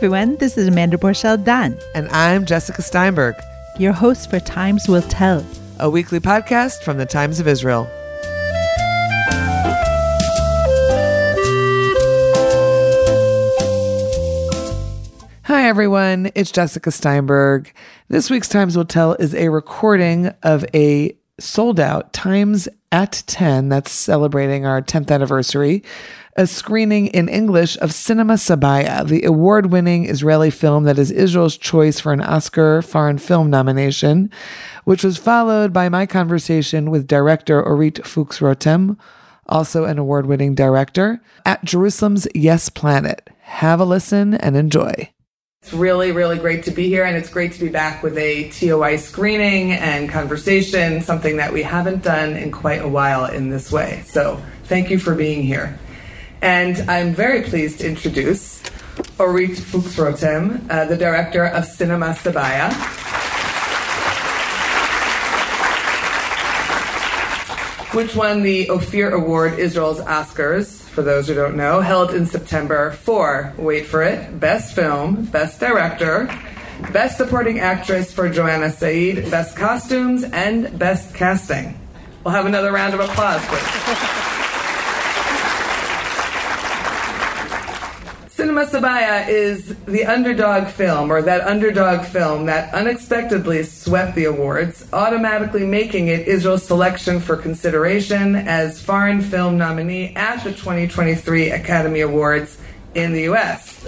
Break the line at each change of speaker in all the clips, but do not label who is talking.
everyone, this is Amanda Borschel Dan,
And I'm Jessica Steinberg,
your host for Times Will Tell.
a weekly podcast from the Times of Israel. Hi, everyone. It's Jessica Steinberg. This week's Times Will Tell is a recording of a sold out Times at 10 that's celebrating our 10th anniversary, a screening in English of Cinema Sabaya, the award winning Israeli film that is Israel's choice for an Oscar foreign film nomination, which was followed by my conversation with director Orit Fuchs Rotem, also an award winning director, at Jerusalem's Yes Planet. Have a listen and enjoy. It's really, really great to be here, and it's great to be back with a TOI screening and conversation, something that we haven't done in quite a while in this way. So, thank you for being here. And I'm very pleased to introduce Orit Fuchs Rotem, uh, the director of Cinema Sabaya. which won the Ophir Award, Israel's Oscars, for those who don't know, held in September for, wait for it, Best Film, Best Director, Best Supporting Actress for Joanna Said, Best Costumes, and Best Casting. We'll have another round of applause, please. Cinema Sabaya is the underdog film, or that underdog film that unexpectedly swept the awards, automatically making it Israel's selection for consideration as foreign film nominee at the 2023 Academy Awards in the U.S.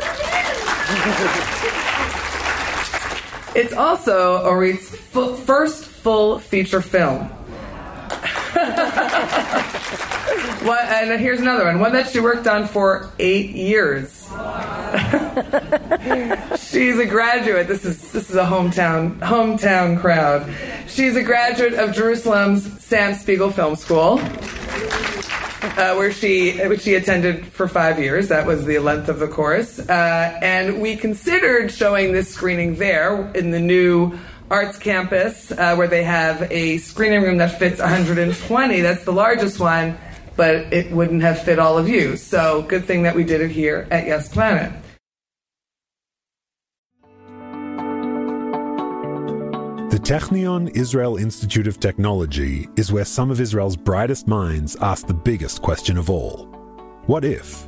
it's also Orit's fu- first full feature film. What, and here's another one, one that she worked on for eight years. She's a graduate. This is this is a hometown hometown crowd. She's a graduate of Jerusalem's Sam Spiegel Film School, uh, where she which she attended for five years. That was the length of the course. Uh, and we considered showing this screening there in the new arts campus, uh, where they have a screening room that fits 120. That's the largest one, but it wouldn't have fit all of you. So good thing that we did it here at Yes Planet.
The Technion Israel Institute of Technology is where some of Israel's brightest minds ask the biggest question of all What if?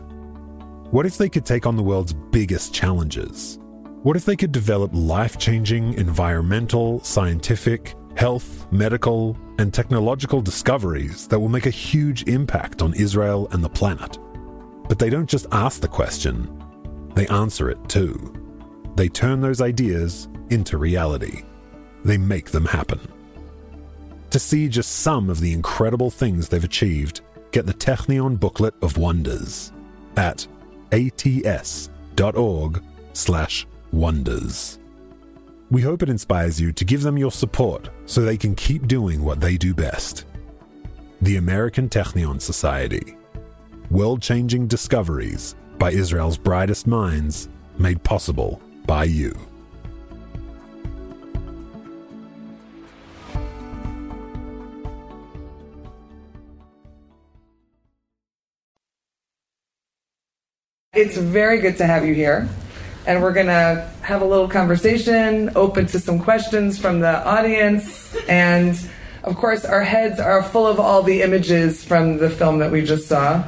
What if they could take on the world's biggest challenges? What if they could develop life changing environmental, scientific, health, medical, and technological discoveries that will make a huge impact on Israel and the planet? But they don't just ask the question, they answer it too. They turn those ideas into reality they make them happen. To see just some of the incredible things they've achieved, get the Technion Booklet of Wonders at ats.org slash wonders. We hope it inspires you to give them your support so they can keep doing what they do best. The American Technion Society. World-changing discoveries by Israel's brightest minds made possible by you.
It's very good to have you here. And we're going to have a little conversation, open to some questions from the audience. And of course, our heads are full of all the images from the film that we just saw.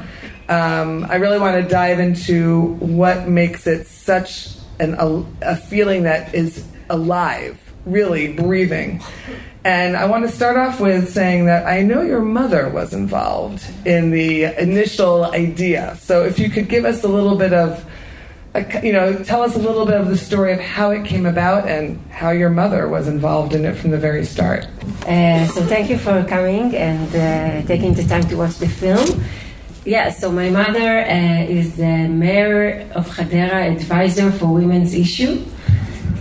Um, I really want to dive into what makes it such an, a, a feeling that is alive, really breathing. And I want to start off with saying that I know your mother was involved in the initial idea. So if you could give us a little bit of, you know, tell us a little bit of the story of how it came about and how your mother was involved in it from the very start.
Uh, so thank you for coming and uh, taking the time to watch the film. Yeah, so my mother uh, is the mayor of Hadera, advisor for women's issue.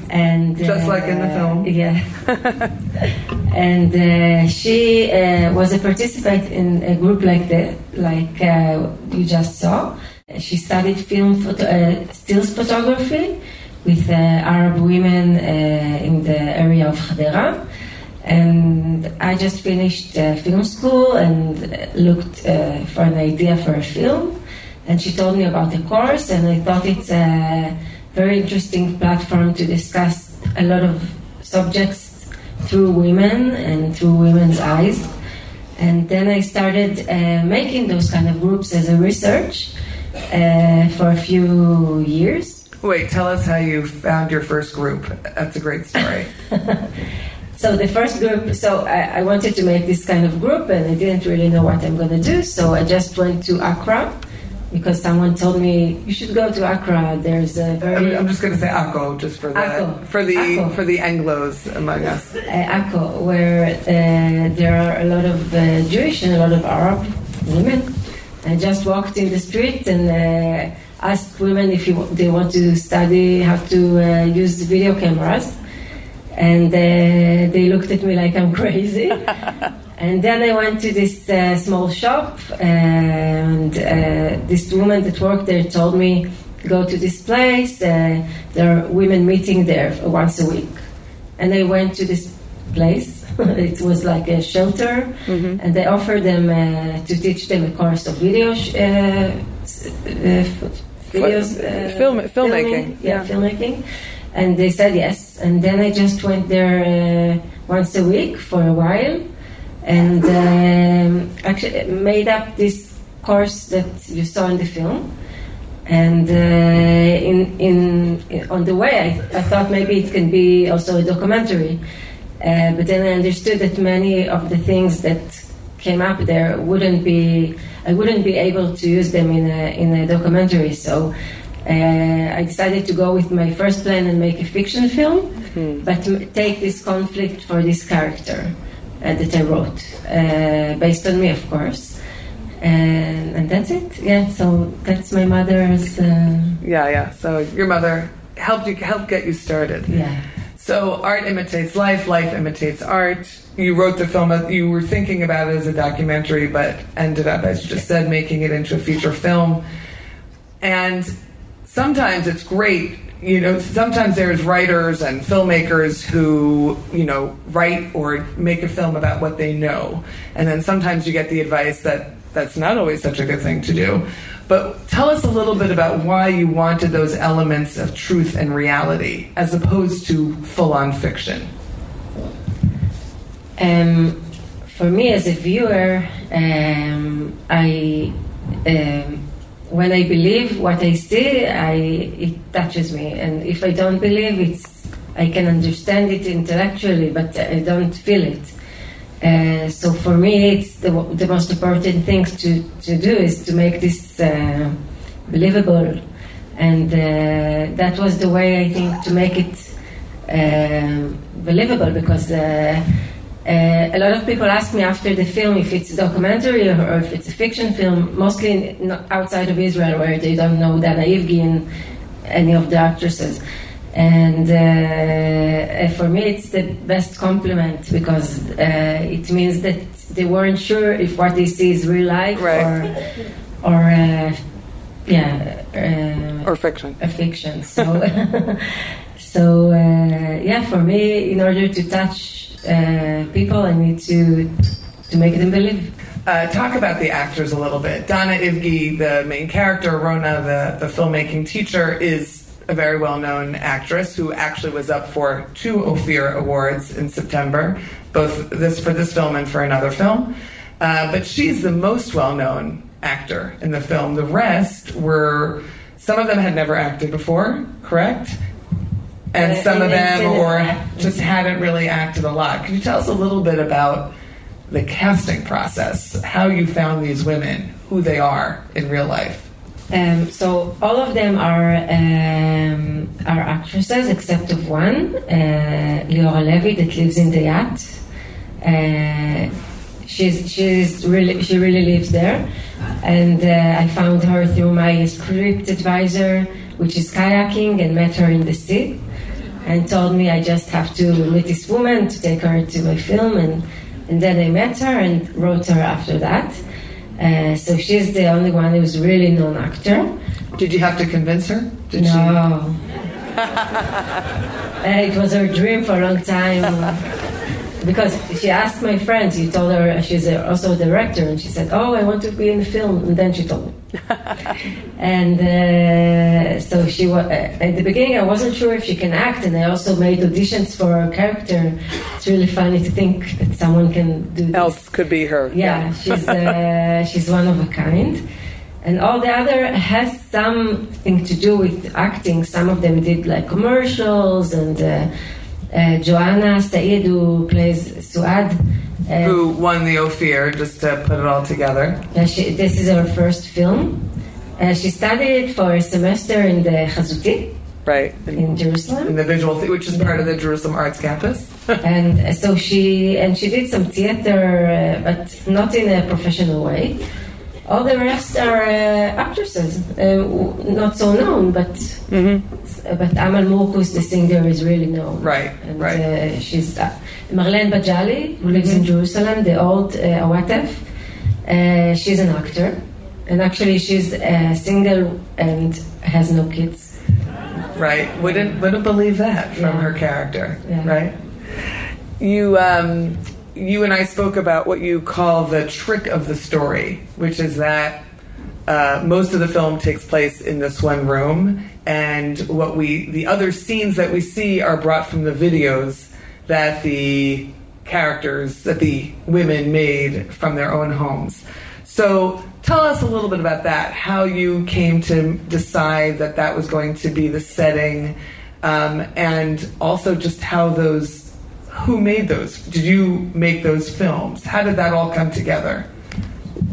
And
Just like in the film.
Yeah. and uh, she uh, was a participant in a group like the like uh, you just saw. She studied film photo, uh, stills photography with uh, Arab women uh, in the area of Hadera. And I just finished uh, film school and looked uh, for an idea for a film. And she told me about the course, and I thought it's a very interesting platform to discuss a lot of subjects through women and through women's eyes. And then I started uh, making those kind of groups as a research uh, for a few years.
Wait, tell us how you found your first group. That's a great story.
so the first group, so I, I, wanted to make this kind of group, and I didn't really know what I'm going to do. So I just went to Acre because someone told me you should go to Acre. There's a very.
I'm, I'm just going to say Akko, just for the for the Akko. for the Anglo's among us.
Uh, Akko, where uh, there are a lot of uh, Jewish and a lot of Arab women. I just walked in the street and uh, asked women if you, they want to study how to uh, use video cameras. And uh, they looked at me like I'm crazy. and then I went to this uh, small shop, and uh, this woman that worked there told me, Go to this place, uh, there are women meeting there once a week. And I went to this place it was like a shelter, mm-hmm. and they offered them uh, to teach them a course of video sh- uh, uh videos,
uh, Film, filmmaking.
Filming, yeah, yeah, filmmaking. And they said yes, and then I just went there uh, once a week for a while, and um, actually made up this course that you saw in the film and uh, in, in, in, on the way I, I, thought maybe it can be also a documentary uh, but then I understood that many of the things that came up there wouldn't be, I wouldn't be able to use them in a, in a documentary. So uh, I decided to go with my first plan and make a fiction film, hmm. but take this conflict for this character uh, that I wrote, uh, based on me, of course. And, and that's it. Yeah, so that's my mother's. Uh,
yeah, yeah. So your mother helped you help get you started.
Yeah.
So art imitates life, life imitates art. You wrote the film, you were thinking about it as a documentary, but ended up, as you just said, making it into a feature film. And sometimes it's great, you know, sometimes there's writers and filmmakers who, you know, write or make a film about what they know. And then sometimes you get the advice that that's not always such a good thing to do. But tell us a little bit about why you wanted those elements of truth and reality as opposed to full on fiction.
Um, for me, as a viewer, um, I um, when I believe what I see, I it touches me, and if I don't believe, it's I can understand it intellectually, but I don't feel it. Uh, so for me, it's the, the most important thing to, to do is to make this uh, believable. And uh, that was the way I think to make it uh, believable because uh, a lot of people ask me after the film if it's a documentary or, or if it's a fiction film, mostly outside of Israel where they don't know Dana Ivgi and any of the actresses. And uh, for me, it's the best compliment because uh, it means that they weren't sure if what they see is real life
right.
or, or uh, yeah,
uh, or fiction.
A fiction. So, so uh, yeah, for me, in order to touch uh, people, I need to to make them believe.
Uh, talk about the actors a little bit. Dana Ivgi, the main character, Rona, the, the filmmaking teacher, is a very well known actress who actually was up for two Ophir Awards in September, both this for this film and for another film. Uh, but she's the most well known actor in the film. The rest were, some of them had never acted before, correct? And some of them, or just hadn't really acted a lot. Can you tell us a little bit about the casting process, how you found these women, who they are in real life?
Um, so all of them are um, are actresses except of one, uh, Leora Levy, that lives in the yacht. Uh, she's she's really she really lives there, and uh, I found her through my script advisor, which is kayaking, and met her in the sea, and told me I just have to meet this woman to take her to my film, and and then I met her and wrote her after that. Uh, so she's the only one who's really known actor.
Did you have to convince her? Did
no. uh, it was her dream for a long time. because she asked my friend, she told her she's also a director, and she said, "Oh, I want to be in the film," and then she told me. and uh, so she was at the beginning. I wasn't sure if she can act, and I also made auditions for her character. It's really funny to think that someone can do this.
Else could be her.
Yeah, she's uh, she's one of a kind. And all the other has something to do with acting. Some of them did like commercials, and uh, uh, Joanna Said, who plays Suad, uh,
Who won the Ophir, just to put it all together.
uh, she, this is her first film. Uh, she studied for a semester in the Chazuti
Right. In,
in Jerusalem.
in the visual, thea- which is part of the Jerusalem Arts Campus.
and uh, so she and she did some theater, uh, but not in a professional way. All the rest are uh, actresses, uh, not so known, but but Amal Murkus, the singer, is really known.
Right,
and,
right.
Uh, she's uh, Marlene Bajali, who lives in Jerusalem, the old uh, Awatef. Uh, she's an actor, and actually she's uh, single and has no kids.
Right. Wouldn't wouldn't believe that from
Yeah.
her character.
Yeah.
Right. You um you and I spoke about what you call the trick of the story, which is that uh, most of the film takes place in this one room, and what we the other scenes that we see are brought from the videos that the characters that the women made from their own homes. So tell us a little bit about that. How you came to decide that that was going to be the setting, um, and also just how those who made those. Did you make those films? How did that all come together?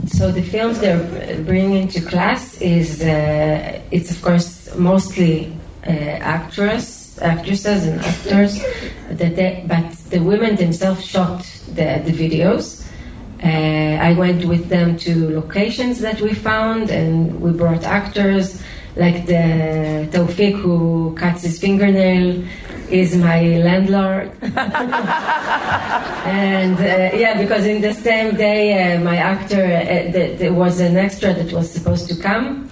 So the films they're bringing to class is uh, it's of course mostly uh, actress, actresses and actors, that they, but the women themselves shot the, the videos. Uh, I went with them to locations that we found, and we brought actors like the Taufik who cuts his fingernail is my landlord. and uh, yeah, because in the same day, uh, my actor, uh, th- there was an extra that was supposed to come.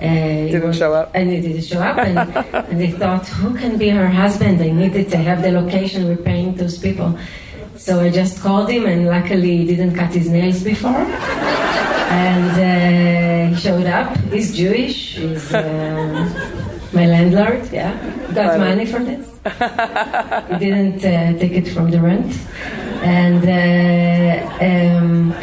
Uh, he
Didn't
was-
show up.
And he didn't show up. And, and they thought, who can be her husband? They needed to have the location. We're paying those people. So I just called him, and luckily he didn't cut his nails before. And uh, he showed up. He's Jewish. He's uh, my landlord. Yeah, got money for this. he didn't uh, take it from the rent. And uh, um,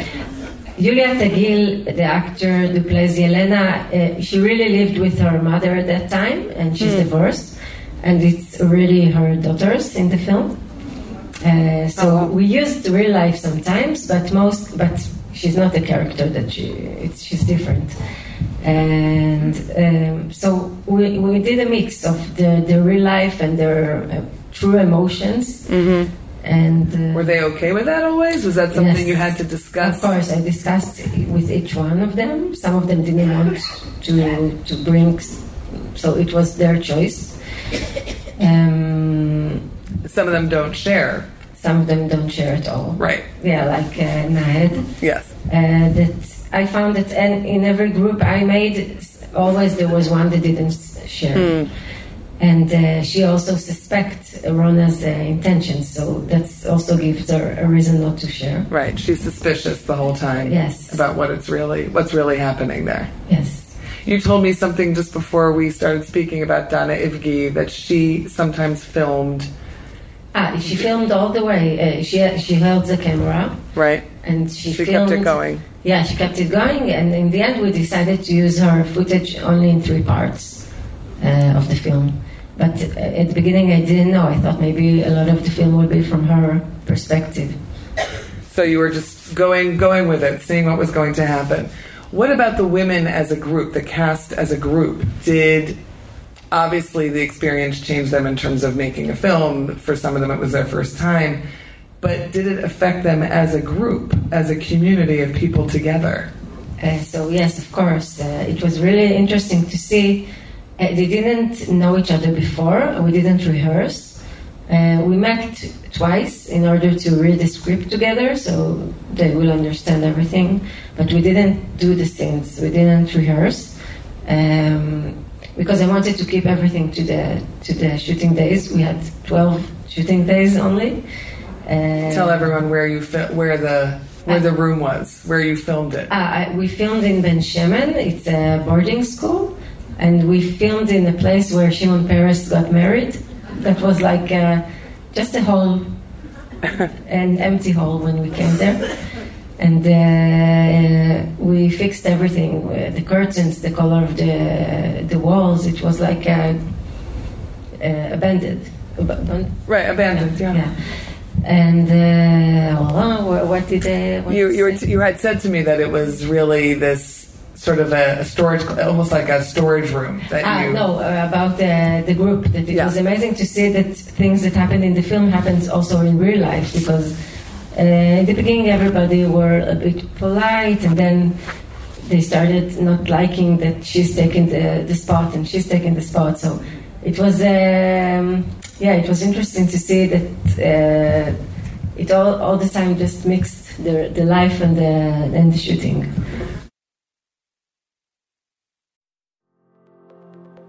Julia Tagil, the actor who plays Yelena, uh, she really lived with her mother at that time, and she's divorced. And it's really her daughters in the film. Uh, so we used real life sometimes, but most, but she's not a character that she, it's, she's different. And um, so we, we did a mix of the, the real life and their uh, true emotions. And uh,
Were they okay with that always? Was that something
Yes.
you had to discuss?
of course, I discussed with each one of them. Some of them didn't want to to bring, so it was their choice. Um,
Some of them don't share.
some of them don't share at all.
Right.
Yeah, like uh, Nahed.
Yes.
Uh, that I found that and in every group I made, always there was one that didn't share. And uh, she also suspects Rona's uh, intentions, so that also gives her a reason not to share.
Right. She's suspicious the whole time.
Yes.
About what it's really what's really happening there.
Yes.
You told me something just before we started speaking about Dana Ivgi that she sometimes filmed.
Ah, she filmed all the way. Uh, she she held the camera
Right.
and she,
She
filmed.
kept it going.
Yeah, she kept it going, and in the end, we decided to use her footage only in three parts uh, of the film. But uh, at the beginning, I didn't know. I thought maybe a lot of the film would be from her perspective.
So you were just going going with it, seeing what was going to happen. What about the women as a group, the cast as a group? Did obviously the experience change them in terms of making a film? For some of them, it was their first time. But did it affect them as a group, as a community of people together?
Uh, so yes, of course, uh, it was really interesting to see. Uh, they didn't know each other before. We didn't rehearse. Uh, we met t- twice in order to read the script together, so they will understand everything. But we didn't do the scenes. We didn't rehearse um, because I wanted to keep everything to the to the shooting days. We had twelve shooting days only.
Tell everyone where you fi- where the where the room was, where you filmed it.
Uh, we filmed in Ben Shemen. It's a boarding school, and we filmed in a place where Shimon Peres got married. That was like uh, just a hole, an empty hole when we came there. And uh, we fixed everything: uh, the curtains, the color of the the walls. It was like uh, uh, abandoned. Ab-
right, abandoned. Yeah.
yeah. And uh, well, what, did uh, what
You you t- you had said to me that it was really this sort of a, a storage, almost like a storage room that
Ah,
you.
no, uh, about the, the group. That it
Yeah.
was amazing to see that things that happened in the film happens also in real life because uh, in the beginning everybody were a bit polite and then they started not liking that she's taking the, the spot and she's taking the spot. So it was, um, yeah, it was interesting to see that uh, it all, all the time just mixed the, the life and the, and the shooting.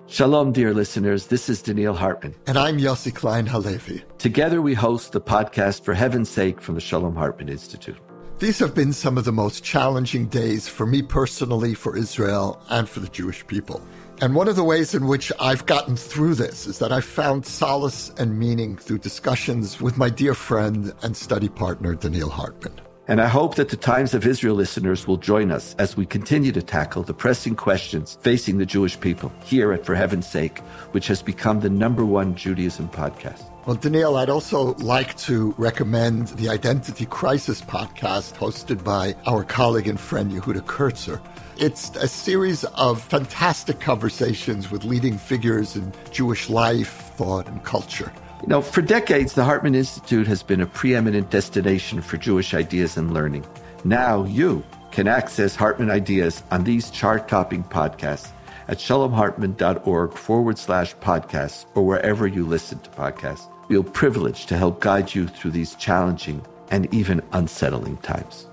Shalom, dear listeners. This is Donniel Hartman.
And I'm Yossi Klein Halevi.
Together, we host the podcast For Heaven's Sake from the Shalom Hartman Institute.
These have been some of the most challenging days for me personally, for Israel, and for the Jewish people. And one of the ways in which I've gotten through this is that I've found solace and meaning through discussions with my dear friend and study partner, Donniel Hartman.
And I hope that the Times of Israel listeners will join us as we continue to tackle the pressing questions facing the Jewish people here at For Heaven's Sake, which has become the number one Judaism podcast.
Well, Donniel, I'd also like to recommend the Identity Crisis podcast hosted by our colleague and friend Yehuda Kurtzer. It's a series of fantastic conversations with leading figures in Jewish life, thought, and culture.
You know, for decades, the Hartman Institute has been a preeminent destination for Jewish ideas and learning. Now you can access Hartman ideas on these chart topping podcasts at shalomhartman.org forward slash podcasts or wherever you listen to podcasts. Are privileged to help guide you through these challenging and even unsettling times.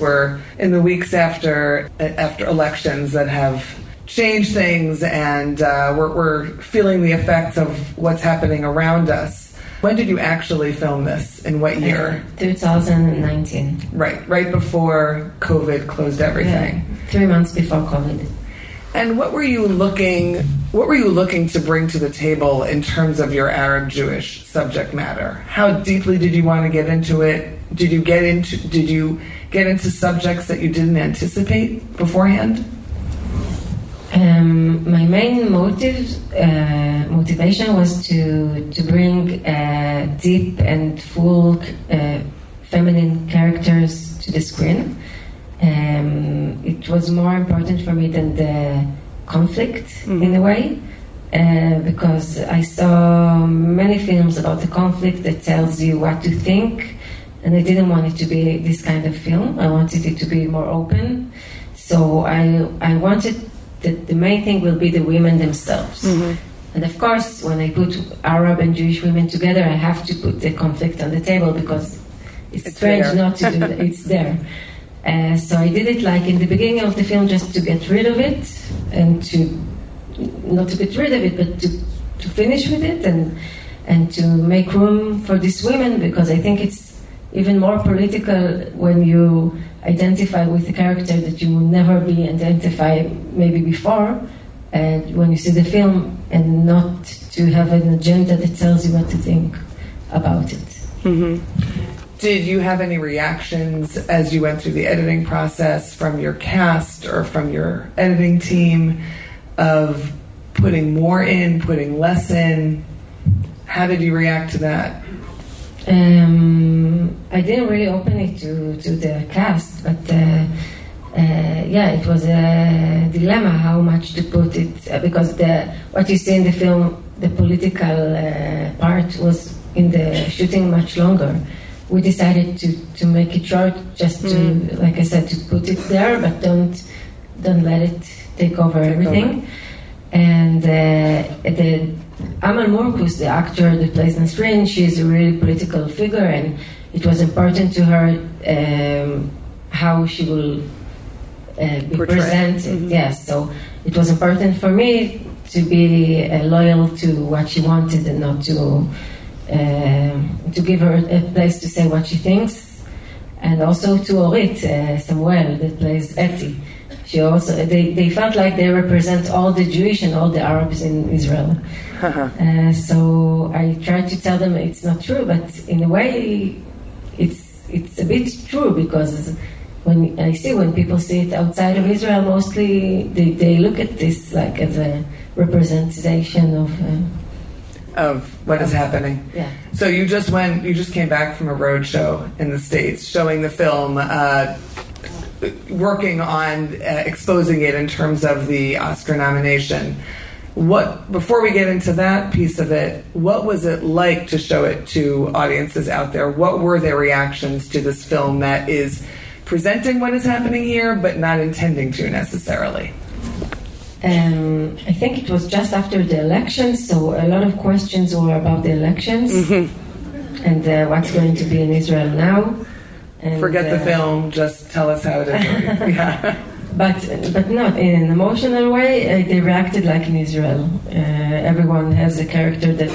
We're in the weeks after after elections that have changed things, and uh, we're, we're feeling the effects of what's happening around us. When did you actually film this? In what year?
2019.
Right, right before COVID closed everything.
Yeah, three months before COVID.
And what were you looking what were you looking to bring to the table in terms of your Arab Jewish subject matter? How deeply did you want to get into it? Did you get into did you get into subjects that you didn't anticipate beforehand?
Um, my main motive, uh, motivation was to to bring uh, deep and full uh, feminine characters to the screen. Um, it was more important for me than the conflict in a way, uh, because I saw many films about the conflict that tells you what to think, and I didn't want it to be this kind of film. I wanted it to be more open. So I I wanted that the main thing will be the women themselves. And of course, when I put Arab and Jewish women together, I have to put the conflict on the table because it's,
It's
strange
there.
not to do that. It's there. Uh, so I did it like in the beginning of the film just to get rid of it and to not to get rid of it, but to, to finish with it and and to make room for these women because I think it's even more political when you identify with a character that you will never be identified maybe before and when you see the film and not to have an agenda that tells you what to think about it. Mm-hmm.
Did you have any reactions as you went through the editing process from your cast or from your editing team of putting more in, putting less in? How did you react to that?
Um, I didn't really open it to, to the cast, but uh, uh, yeah, it was a dilemma how much to put it uh, because the what you see in the film, the political uh, part was in the shooting much longer. We decided to, to make it short, just to, like I said, to put it there, but don't don't let it take over everything. And uh, the Amal Murkus, the actor that plays Nasrin, she's a really political figure, and it was important to her um, how she will uh, be
Portray.
presented. Yes, so it was important for me to be uh, loyal to what she wanted and not to uh, to give her a place to say what she thinks, and also to Orit uh, Samuel that plays Etty. She also they, they felt like they represent all the Jewish and all the Arabs in Israel. Uh, so I tried to tell them it's not true, but in a way, it's it's a bit true because when I see when people see it outside of Israel, mostly they, they look at this like as a representation of. Uh,
of what is happening.
Yeah.
So you just went, you just came back from a road show in the states, showing the film, uh, working on uh, exposing it in terms of the Oscar nomination. What before we get into that piece of it, what was it like to show it to audiences out there? What were their reactions to this film that is presenting what is happening here, but not intending to necessarily?
Um, I think it was just after the elections, so a lot of questions were about the elections and uh, what's going to be in Israel now. And,
Forget the
uh,
film, just tell us how it is. yeah.
But but not in an emotional way. Uh, they reacted like in Israel. Uh, everyone has a character that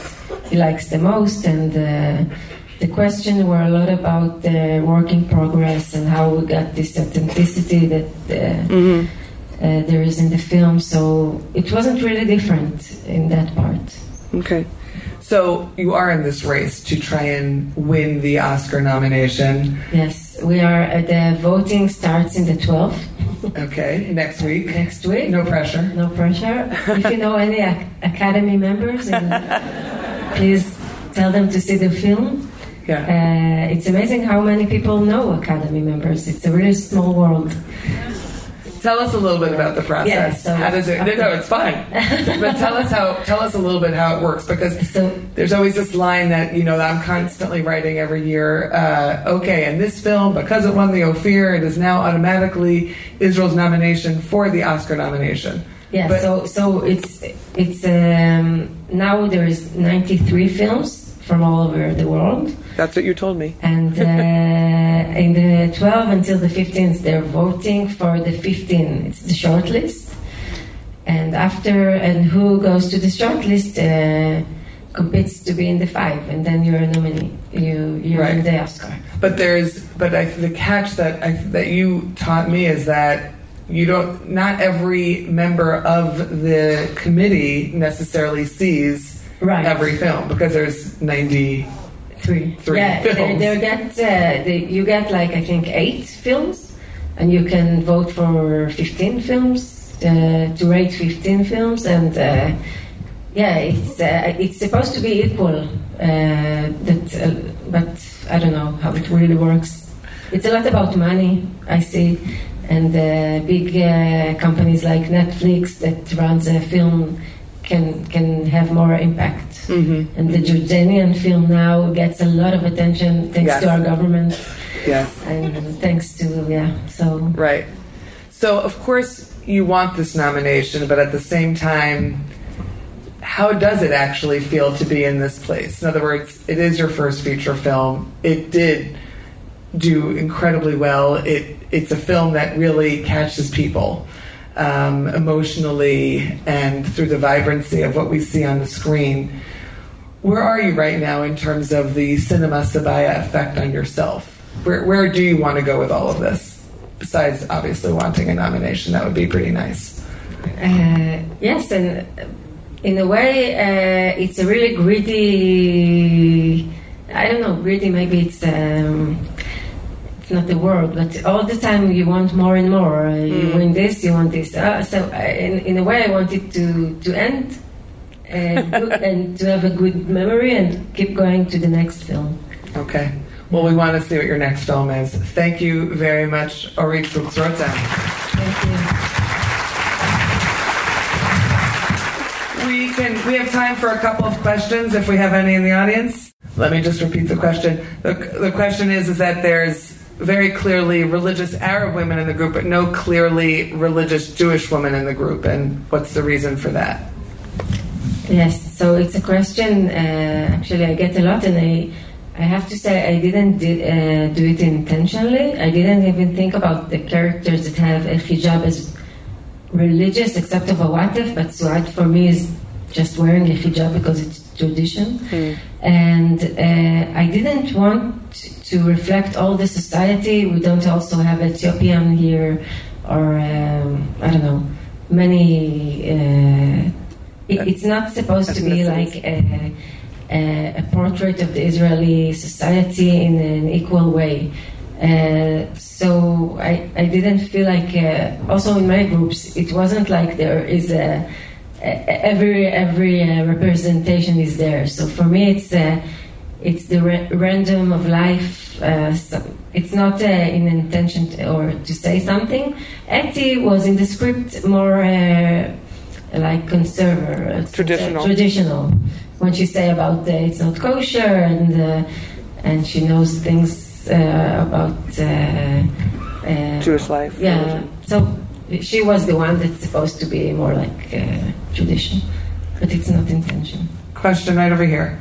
he likes the most, and uh, the questions were a lot about the work in progress and how we got this authenticity that uh, uh, there is in the film. So it wasn't really different in that part.
Okay. So you are in this race to try and win the Oscar nomination.
Yes, we are. Uh, the voting starts in the 12th
Okay, next week.
next week.
No pressure.
No pressure. if you know any Academy members, please tell them to see the film.
Yeah.
Uh, it's amazing how many people know Academy members. It's a really small world.
Tell us a little bit about the process.
Yeah, so
how does it? No, it's fine. but tell us how. Tell us a little bit how it works because
So
there's always this line that you know that I'm constantly writing every year. Uh, okay, and this film because it won the Ophir, it is now automatically Israel's nomination for the Oscar nomination.
yeah,
But-
so so it's it's um, now there is 93 films from all over the world.
That's what you told me.
And uh, in the 12 until the 15th, they're voting for the 15. It's the shortlist. And after, and who goes to the shortlist uh, competes to be in the five, and then you're a nominee. You you're in
Right.
the Oscar.
But there's, but I, the catch that I, that you taught me is that you don't. Not every member of the committee necessarily sees
Right.
every film because there's ninety.
Three.
Three
yeah,
films.
They, they get uh, they, you get like I think eight films, and you can vote for 15 films uh, to rate 15 films, and uh, yeah, it's uh, it's supposed to be equal. Uh, that, uh, but I don't know how it really works. It's a lot about money, I see, and uh, big uh, companies like Netflix that runs a film can can have more impact.
Mm-hmm.
And the Jordanian film now gets a lot of attention thanks
Yes.
to our government
Yes.
and thanks to yeah. So
Right. So of course you want this nomination, but at the same time, how does it actually feel to be in this place? In other words, it is your first feature film. It did do incredibly well. It it's a film that really catches people um, emotionally and through the vibrancy of what we see on the screen. Where are you right now in terms of the cinema sabaya effect on yourself? Where where do you want to go with all of this? Besides obviously wanting a nomination, that would be pretty nice.
uh, yes, and in a way, uh, it's a really greedy. I don't know, greedy. Maybe it's. Um, it's not the word, but all the time you want more and more. Uh, You win this, you want this. Uh, so, uh, in, in a way, I want it to to end and, and to have a good memory and keep going to the next film.
Okay. Well, we want to see what your next film is. Thank you very much, Orit Fuchs Rotem.
Thank you.
We can. We have time for a couple of questions if we have any in the audience. Let me just repeat the question. The, the question is: is that there's very clearly religious Arab women in the group, but no clearly religious Jewish women in the group, and what's the reason for that?
Yes, so it's a question. Uh, actually, I get a lot, and I, I have to say I didn't di- uh, do it intentionally. I didn't even think about the characters that have a hijab as religious, except of Awatef. But Suad for me is just wearing a hijab because it's tradition. And uh, I didn't want to reflect all the society. We don't also have Ethiopian here, or um, I don't know, many. Uh, it, it's not supposed to be like a, a, a portrait of the Israeli society in an equal way. Uh, so I, I didn't feel like uh, also in my groups it wasn't like there is a, a every every uh, representation is there. So for me it's uh, it's the ra- random of life. Uh, so it's not uh, in intention to, or to say something. Etty was in the script more uh, like conservative,
Traditional.
traditional. When she say about uh, it's not kosher and uh, and she knows things uh, about uh, uh,
Jewish life.
yeah. So she was the one that's supposed to be more like uh, tradition, but it's not intention.
Question right over here.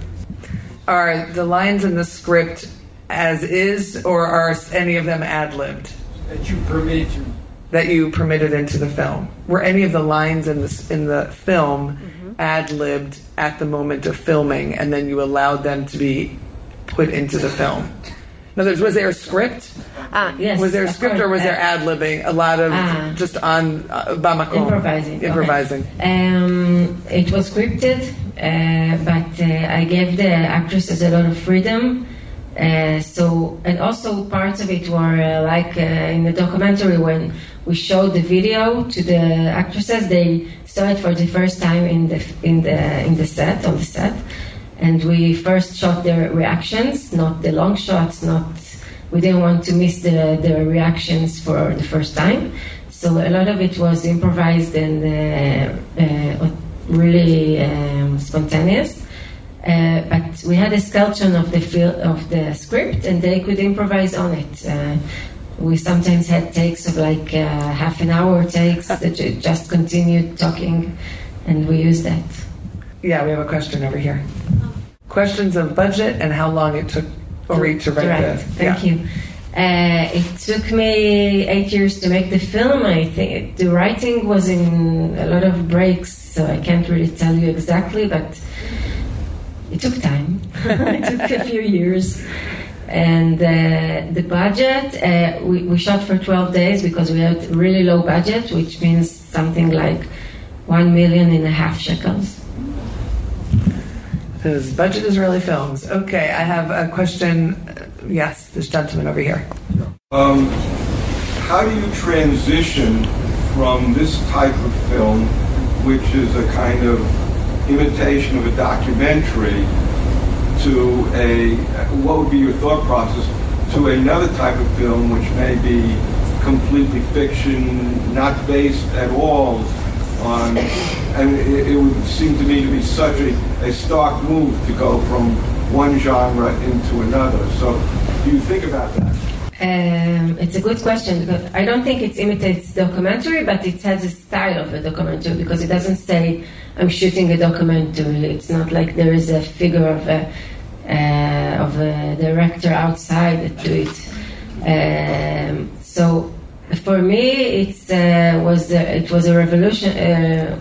Are the lines in the script as is, or are any of them ad libbed
that you permitted to.
that you permitted into the film? Were any of the lines in the in the film ad libbed at the moment of filming, and then you allowed them to be put into the film? In other words, was there a script?
Ah, yes.
Was there a
of
script, or
course.
was there
Uh,
ad libbing? A lot of
Ah.
just on uh, bamakom
improvising? okay.
improvising.
Um, it was scripted, uh, but uh, I gave the actresses a lot of freedom. Uh, so, and also parts of it were uh, like uh, in the documentary when we showed the video to the actresses, they saw it for the first time in the in the in the set on the set, and we first shot their reactions, not the long shots, not we didn't want to miss the the reactions for the first time. So a lot of it was improvised and uh, uh, really um, spontaneous. Uh, but we had a skeleton of the fil- of the script, and they could improvise on it. Uh, we sometimes had takes of like uh, half an hour takes that just continued talking, and we used that.
Yeah, we have a question over here. Questions of budget and how long it took Ori to write
Right.
the.
Thank you. Uh, it took me eight years to make the film. I think the writing was in a lot of breaks, so I can't really tell you exactly, but it took time. it took a few years. And uh, the budget, uh, we, we shot for 12 days because we had really low budget, which means something like one million and a half shekels.
Those budget Israeli films. Okay, I have a question. Yes, this gentleman over here.
Um, how do you transition from this type of film, which is a kind of imitation of a documentary, to a what would be your thought process to another type of film, which may be completely fiction, not based at all on, and it, it would seem to me to be such a, a stark move to go from one genre into another. So, do you think about that?
Um, it's a good question I don't think it imitates documentary, but it has a style of a documentary because it doesn't say I'm shooting a documentary. It's not like there is a figure of a uh, of a director outside do it. Um, so for me, it's uh, was a, it was a revolution. Uh,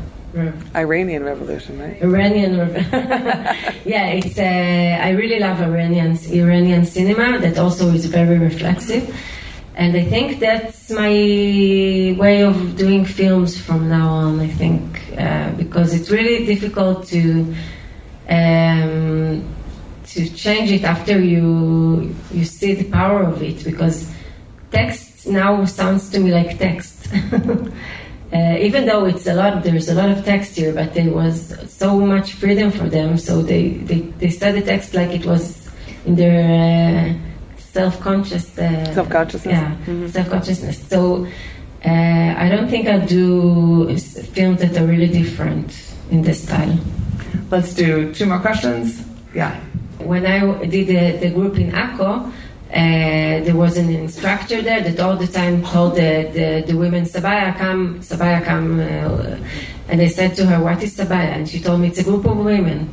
Iranian Revolution, right?
Iranian, yeah, it's. Uh, I really love Iranian Iranian cinema. That also is very reflexive, and I think that's my way of doing films from now on. I think uh, because it's really difficult to um, to change it after you you see the power of it because text now sounds to me like text. Uh, even though it's a lot, there's a lot of text here, but there was so much freedom for them. So they, they, they said the text like it was in their uh, self-conscious. Uh,
Self-consciousness?
Yeah, self-consciousness. So uh, I don't think I'll do films that are really different in this style.
Let's do two more questions. Yeah.
When I did the, the group in Akko, uh, there was an instructor there that all the time called the, the, the women, Sabaya, come, Sabaya, come. Uh, and I said to her, What is Sabaya? And she told me, It's a group of women.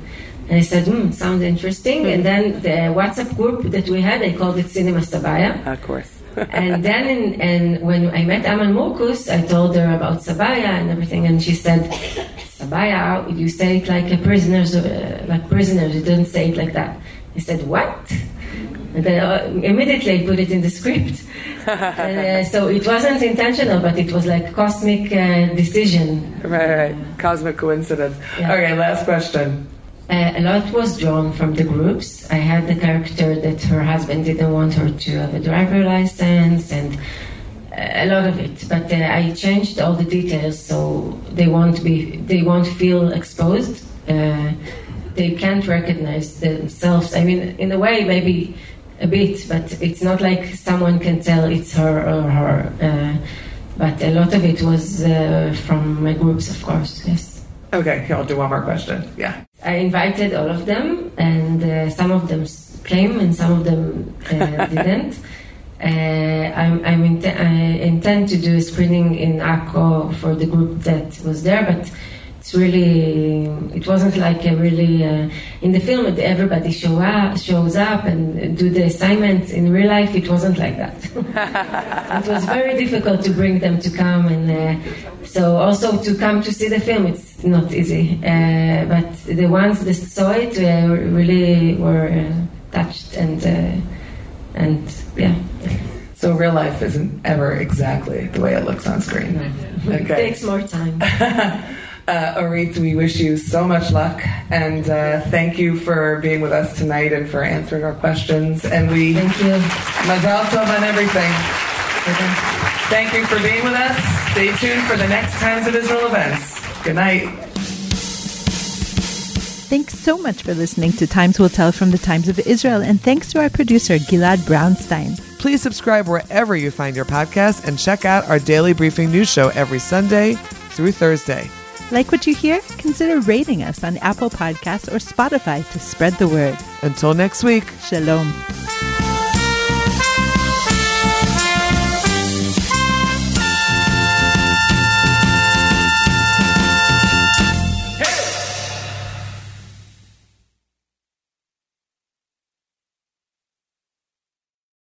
And I said, Hmm, sounds interesting. And then the WhatsApp group that we had, I called it Cinema Sabaya.
Of course.
and then, in, and when I met Amal Murkus, I told her about Sabaya and everything, and she said, Sabaya, you say it like a prisoners, uh, like prisoners. You don't say it like that. I said, what? And then uh, immediately I put it in the script. and, uh, so it wasn't intentional, but it was like cosmic uh, decision.
Right, right. Cosmic coincidence.
Yeah.
Okay, last question.
Uh, a lot was drawn from the groups. I had the character that her husband didn't want her to have a driver license and a lot of it. But uh, I changed all the details so they won't be they won't feel exposed. Uh, they can't recognize themselves. I mean, in a way, maybe a bit, but it's not like someone can tell it's her or her. Uh, but a lot of it was uh, from my groups, of course. Yes.
Okay, I'll do one more question. Yeah.
I invited all of them, and uh, some of them came, and some of them uh, didn't. Uh, I'm, I'm int- I intend to do a screening in Akko for the group that was there, but it's really it wasn't like a really uh, in the film everybody show up, shows up and do the assignments in real life it wasn't like that. It was very difficult to bring them to come and uh, so also to come to see the film it's not easy. Uh, but the ones that saw it uh, really were uh, touched and uh, and yeah.
So real life isn't ever exactly the way it looks on screen.
Okay. it takes more time
Uh, Orit, we wish you so much luck and uh, thank you for being with us tonight and for answering our questions. And we
thank you.
Mazal tov on everything. Thank you for being with us. Stay tuned for the next Times of Israel events. Good night.
Thanks so much for listening to Times Will Tell from the Times of Israel, and thanks to our producer, Gilad Brownstein.
Please subscribe wherever you find your podcast and check out our daily briefing news show every Sunday through Thursday.
Like what you hear? Consider rating us on Apple Podcasts or Spotify to spread the word.
Until next week,
Shalom.